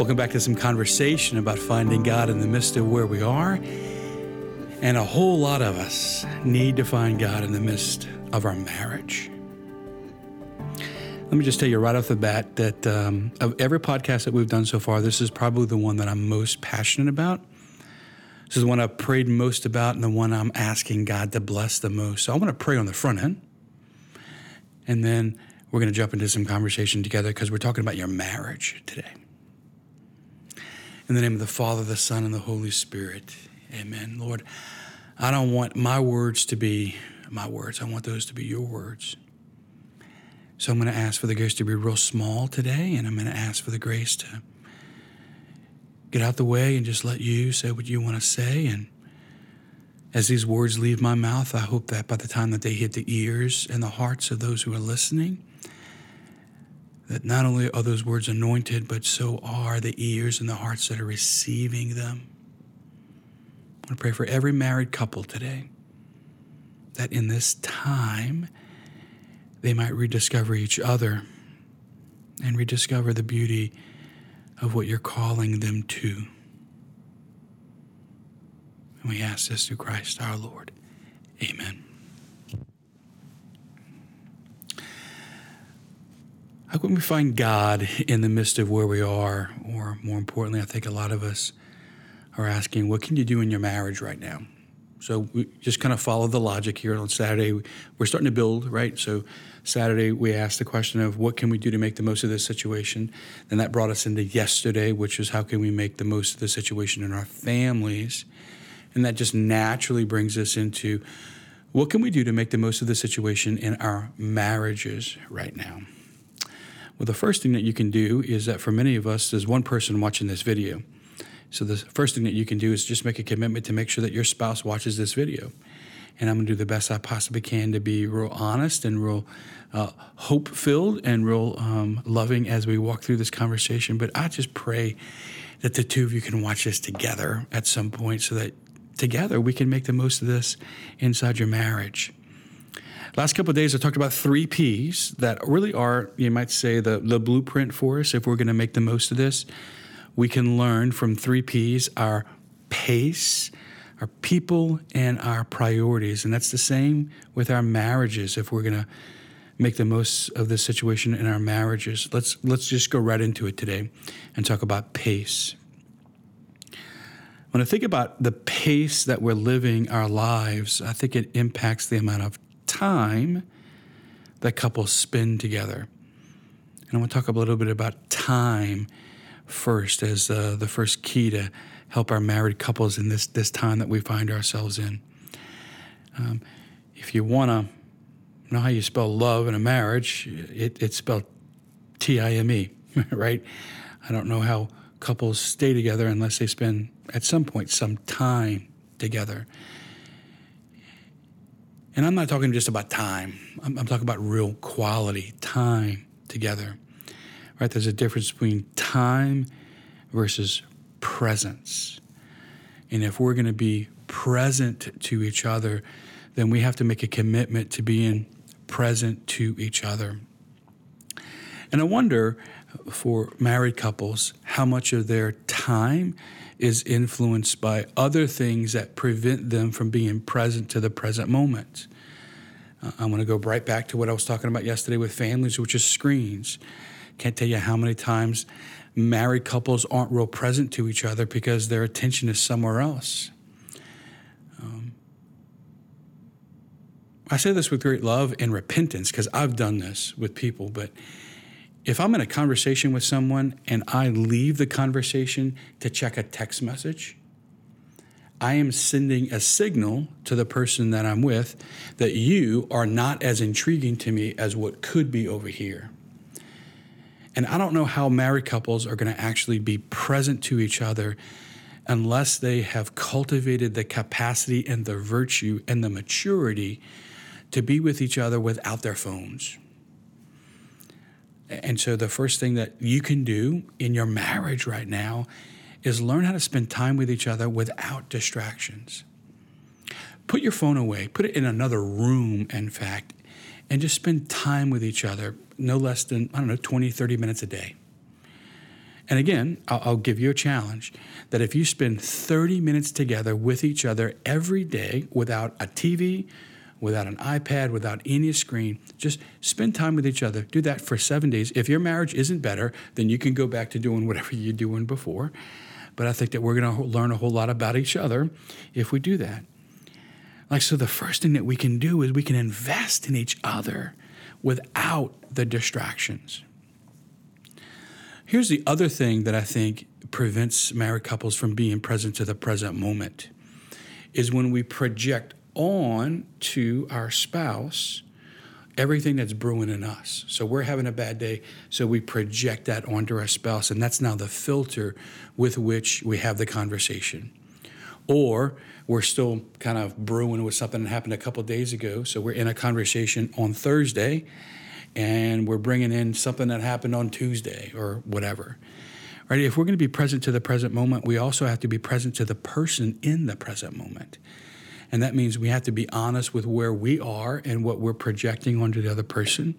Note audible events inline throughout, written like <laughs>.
Welcome back to some conversation about finding God in the midst of where we are. And a whole lot of us need to find God in the midst of our marriage. Let me just tell you right off the bat that um, of every podcast that we've done so far, this is probably the one that I'm most passionate about. This is the one I've prayed most about and the one I'm asking God to bless the most. So I want to pray on the front end. And then we're going to jump into some conversation together because we're talking about your marriage today. In the name of the Father, the Son, and the Holy Spirit, amen. Lord, I don't want my words to be my words, I want those to be your words. So I'm going to ask for the grace to be real small today, and I'm going to ask for the grace to get out the way and just let you say what you want to say. And as these words leave my mouth, I hope that by the time that they hit the ears and the hearts of those who are listening, that not only are those words anointed, but so are the ears and the hearts that are receiving them. I want to pray for every married couple today that in this time they might rediscover each other and rediscover the beauty of what you're calling them to. And we ask this through Christ our Lord. Amen. How can we find God in the midst of where we are? Or more importantly, I think a lot of us are asking, what can you do in your marriage right now? So we just kind of follow the logic here. On Saturday, we're starting to build, right? So Saturday, we asked the question of what can we do to make the most of this situation? And that brought us into yesterday, which is how can we make the most of the situation in our families? And that just naturally brings us into what can we do to make the most of the situation in our marriages right now? Well, the first thing that you can do is that for many of us, there's one person watching this video. So the first thing that you can do is just make a commitment to make sure that your spouse watches this video. And I'm going to do the best I possibly can to be real honest and real uh, hope filled and real um, loving as we walk through this conversation. But I just pray that the two of you can watch this together at some point so that together we can make the most of this inside your marriage. Last couple of days, I talked about three P's that really are, you might say, the, the blueprint for us if we're going to make the most of this we can learn from three P's our pace, our people, and our priorities. And that's the same with our marriages if we're going to make the most of this situation in our marriages. Let's, let's just go right into it today and talk about pace. When I think about the pace that we're living our lives, I think it impacts the amount of time that couples spend together. And I want to talk a little bit about time first as uh, the first key to help our married couples in this, this time that we find ourselves in. Um, if you want to know how you spell love in a marriage, it, it's spelled T I M E, <laughs> right? I don't know how couples stay together unless they spend, at some point, some time together. And I'm not talking just about time, I'm, I'm talking about real quality time together right? There's a difference between time versus presence. And if we're going to be present to each other, then we have to make a commitment to being present to each other. And I wonder for married couples how much of their time is influenced by other things that prevent them from being present to the present moment. Uh, I'm going to go right back to what I was talking about yesterday with families, which is screens. Can't tell you how many times married couples aren't real present to each other because their attention is somewhere else. Um, I say this with great love and repentance because I've done this with people, but if I'm in a conversation with someone and I leave the conversation to check a text message, I am sending a signal to the person that I'm with that you are not as intriguing to me as what could be over here. And I don't know how married couples are going to actually be present to each other unless they have cultivated the capacity and the virtue and the maturity to be with each other without their phones. And so, the first thing that you can do in your marriage right now is learn how to spend time with each other without distractions. Put your phone away, put it in another room, in fact, and just spend time with each other no less than, I don't know, 20, 30 minutes a day. And again, I'll, I'll, give you a challenge that if you spend 30 minutes together with each other every day without a TV, without an iPad, without any screen, just spend time with each other. Do that for seven days. If your marriage isn't better, then you can go back to doing whatever you're doing before. But I think that we're going to learn a whole lot about each other if we do that. Like, so the first thing that we can do is we can invest in each other without the distractions. Here's the other thing that I think prevents married couples from being present to the present moment is when we project on to our spouse everything that's brewing in us. So we're having a bad day, so we project that onto our spouse, and that's now the filter with which we have the conversation. Or we're still kind of brewing with something that happened a couple days ago, so we're in a conversation on Thursday and we're bringing in something that happened on Tuesday or whatever. Right? If we're going to be present to the present moment, we also have to be present to the person in the present moment. And that means we have to be honest with where we are and what we're projecting onto the other person.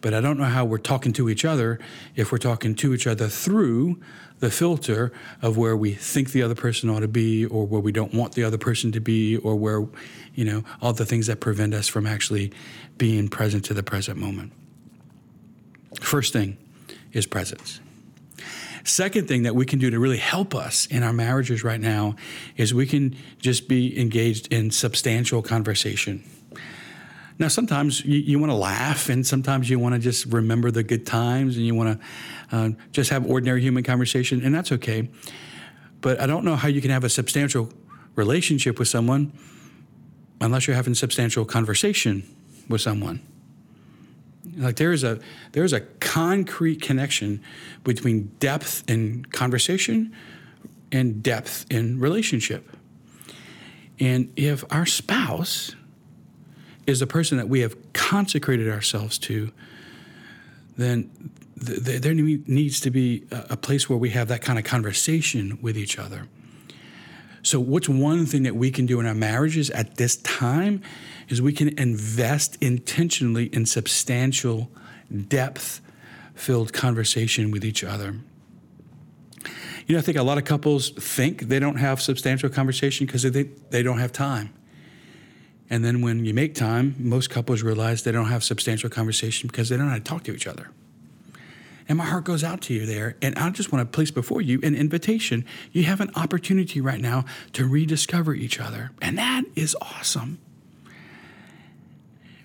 But I don't know how we're talking to each other if we're talking to each other through the filter of where we think the other person ought to be or where we don't want the other person to be or where, you know, all the things that prevent us from actually being present to the present moment. First thing is presence. Second thing that we can do to really help us in our marriages right now is we can just be engaged in substantial conversation. Now, sometimes you, you want to laugh, and sometimes you want to just remember the good times, and you want to uh, just have ordinary human conversation, and that's okay. But I don't know how you can have a substantial relationship with someone unless you're having substantial conversation with someone. Like there is a there is a concrete connection between depth in conversation and depth in relationship. And if our spouse is the person that we have consecrated ourselves to, then th- th- there needs to be a place where we have that kind of conversation with each other. So, what's one thing that we can do in our marriages at this time is we can invest intentionally in substantial, depth filled conversation with each other. You know, I think a lot of couples think they don't have substantial conversation because they, they don't have time. And then when you make time, most couples realize they don't have substantial conversation because they don't know how to talk to each other. And my heart goes out to you there. And I just want to place before you an invitation. You have an opportunity right now to rediscover each other. And that is awesome.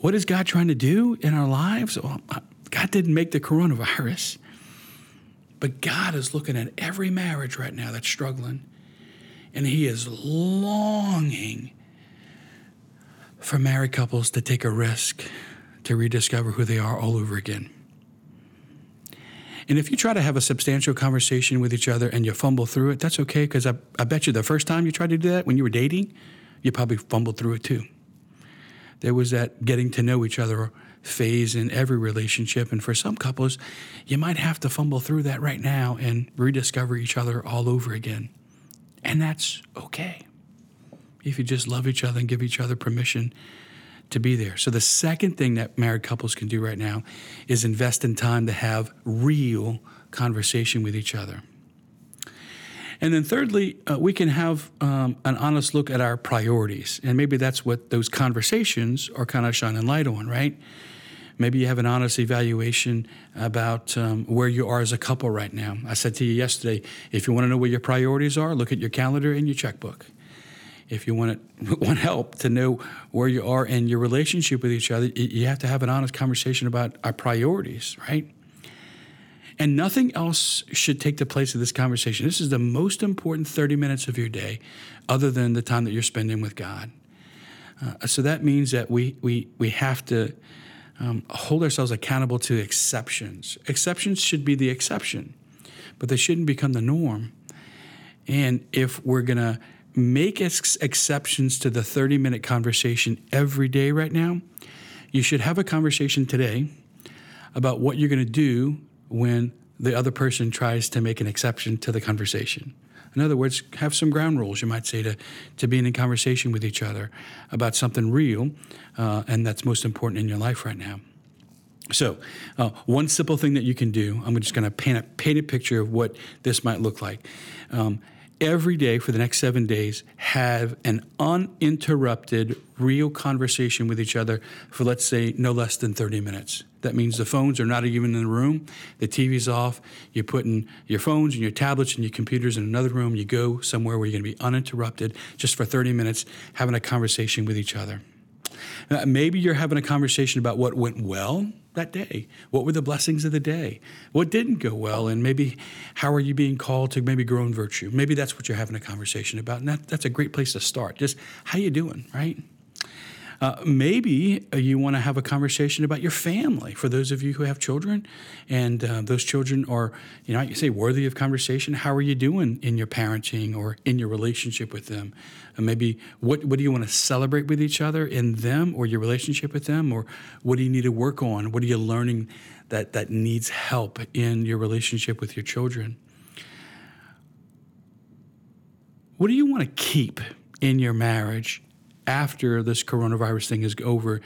What is God trying to do in our lives? Well, God didn't make the coronavirus, <laughs> but God is looking at every marriage right now that's struggling. And He is longing for married couples to take a risk to rediscover who they are all over again. And if you try to have a substantial conversation with each other and you fumble through it, that's okay because I, I bet you the first time you tried to do that when you were dating, you probably fumbled through it too. There was that getting to know each other phase in every relationship. And for some couples, you might have to fumble through that right now and rediscover each other all over again. And that's okay if you just love each other and give each other permission to be there. So, the second thing that married couples can do right now is invest in time to have real conversation with each other. And then, thirdly, uh, we can have um, an honest look at our priorities. And maybe that's what those conversations are kind of shining light on, right? Maybe you have an honest evaluation about um, where you are as a couple right now. I said to you yesterday if you want to know where your priorities are, look at your calendar and your checkbook if you want to, <laughs> want help to know where you are in your relationship with each other, you have to have an honest conversation about our priorities, right? And nothing else should take the place of this conversation. This is the most important 30 minutes of your day, other than the time that you're spending with God. Uh, so that means that we, we, we have to um, hold ourselves accountable to exceptions. Exceptions should be the exception, but they shouldn't become the norm. And if we're going to make ex- exceptions to the 30 minute conversation every day right now. You should have a conversation today about what you're going to do when the other person tries to make an exception to the conversation. In other words, have some ground rules, you might say, to, to being in conversation with each other about something real uh, and that's most important in your life right now. So, uh, one simple thing that you can do, I'm just going to paint a, paint a picture of what this might look like. Um, every day for the next seven days, have an uninterrupted, real conversation with each other for, let's say, no less than 30 minutes. That means the phones are not even in the room, the TV's off. You're putting your phones and your tablets and your computers in another room. You go somewhere where you're going to be uninterrupted just for 30 minutes, having a conversation with each other. Uh, maybe you're having a conversation about what went well that day. What were the blessings of the day? What didn't go well? And maybe how are you being called to maybe grow in virtue? Maybe that's what you're having a conversation about. And that, that's a great place to start. Just how you doing, right? Uh, maybe uh, you want to have a conversation about your family for those of you who have children, and uh, those children are, you know, you say worthy of conversation. How are you doing in your parenting or in your relationship with them? And maybe what what do you want to celebrate with each other in them or your relationship with them, or what do you need to work on? What are you learning that that needs help in your relationship with your children? What do you want to keep in your marriage after this coronavirus thing is over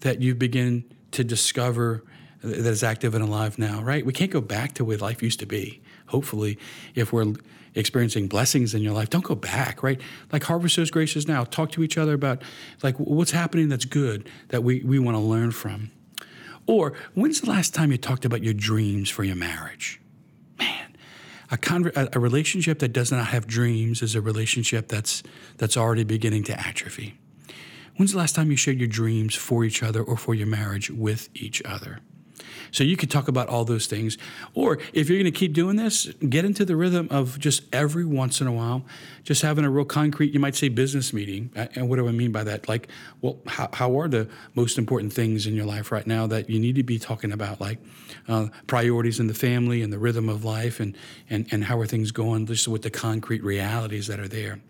that you begin to discover that is active and alive now, right? We can't go back to what life used to be. Hopefully, if we're experiencing blessings in your life, don't go back, right? Like Harvest Those Graces now. Talk to each other about like what's happening that's good that we, we want to learn from. Or when's the last time you talked about your dreams for your marriage? A, conver- a relationship that does not have dreams is a relationship that's that's already beginning to atrophy. When's the last time you shared your dreams for each other or for your marriage with each other? So you could talk about all those things. Or if you're going to keep doing this, get into the rhythm of just every once in a while, just having a real concrete, you might say, business meeting. And what do I mean by that? Like, well, how, how are the most important things in your life right now that you need to be talking about? Like uh, priorities in the family and the rhythm of life and, and, and how are things going, just with the concrete realities that are there.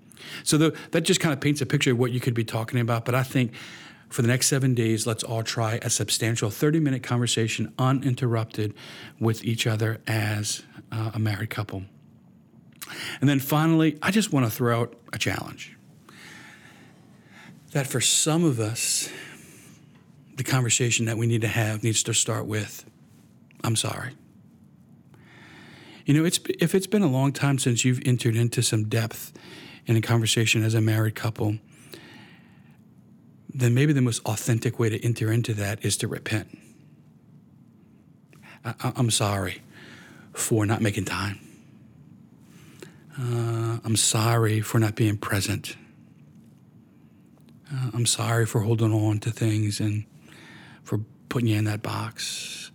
So the, that just kind of paints a picture of what you could be talking about. But I think for the next seven days, let's all try a substantial 30 minute conversation uninterrupted with each other as uh, a married couple. And then finally, I just want to throw out a challenge that for some of us, the conversation that we need to have needs to start with I'm sorry. You know, it's, if it's been a long time since you've entered into some depth in a conversation as a married couple, then maybe the most authentic way to enter into that is to repent. I, am sorry for not making time. Uh, I'm sorry for not being present. Uh, I'm sorry for holding on to things and for putting you in that box.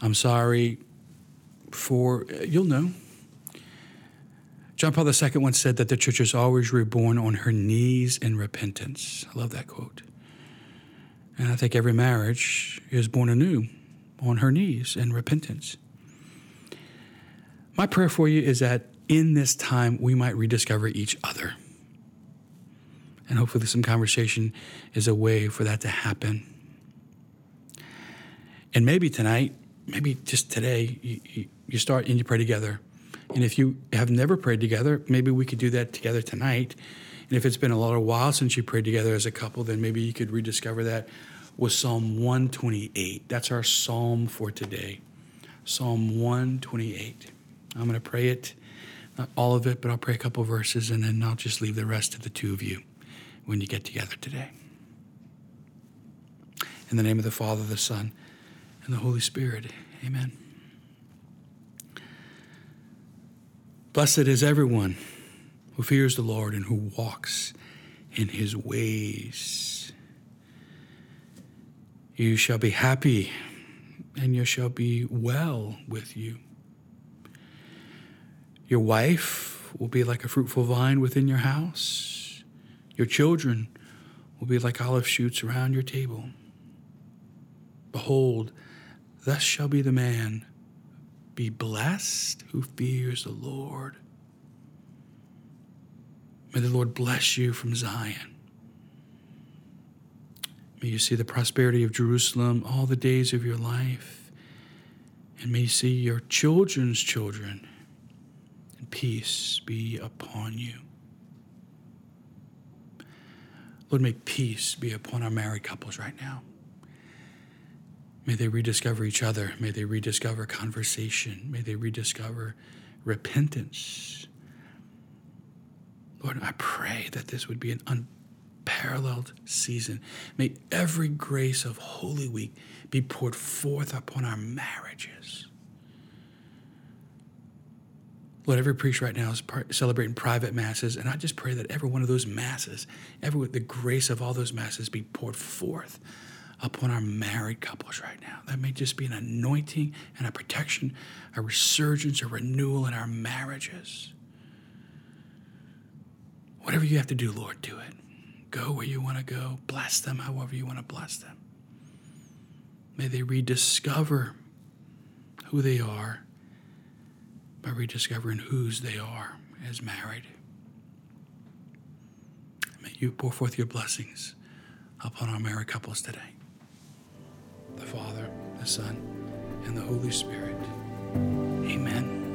I'm sorry for, you'll know. John Paul II once said that the church is always reborn on her knees in repentance. I love that quote. And I think every marriage is born anew on her knees in repentance. My prayer for you is that in this time we might rediscover each other. And hopefully, some conversation is a way for that to happen. And maybe tonight, maybe just today, you, you start and you pray together and if you have never prayed together, maybe we could do that together tonight. And if it's been a little while since you prayed together as a couple, then maybe you could rediscover that with Psalm 128. That's our psalm for today. Psalm 128. I'm going to pray it, not all of it, but I'll pray a couple verses and then I'll just leave the rest to the two of you when you get together today. In the name of the Father, the Son, and the Holy Spirit, amen. Blessed is everyone who fears the Lord and who walks in his ways. You shall be happy, and you shall be well with you. Your wife will be like a fruitful vine within your house. Your children will be like olive shoots around your table. Behold, thus shall be the man be blessed who fears the Lord. May the Lord bless you from Zion. May you see the prosperity of Jerusalem all the days of your life. And may you see your children's children. And peace be upon you. Lord, may peace be upon our married couples right now. May they rediscover each other. May they rediscover conversation. May they rediscover repentance. Lord, I pray that this would be an unparalleled season. May every grace of Holy Week be poured forth upon our marriages. Lord, every priest right now is celebrating private masses, and I just pray that every one of those masses, every the grace of all those masses, be poured forth upon our married couples right now. That may just be an anointing and a protection, a resurgence, a renewal in our marriages. Whatever you have to do, Lord, do it. Go where you want to go. Bless them however you want to bless them. May they rediscover who they are by rediscovering whose they are as married. May you pour forth your blessings upon our married couples today the Father, the Son, and the Holy Spirit. Amen.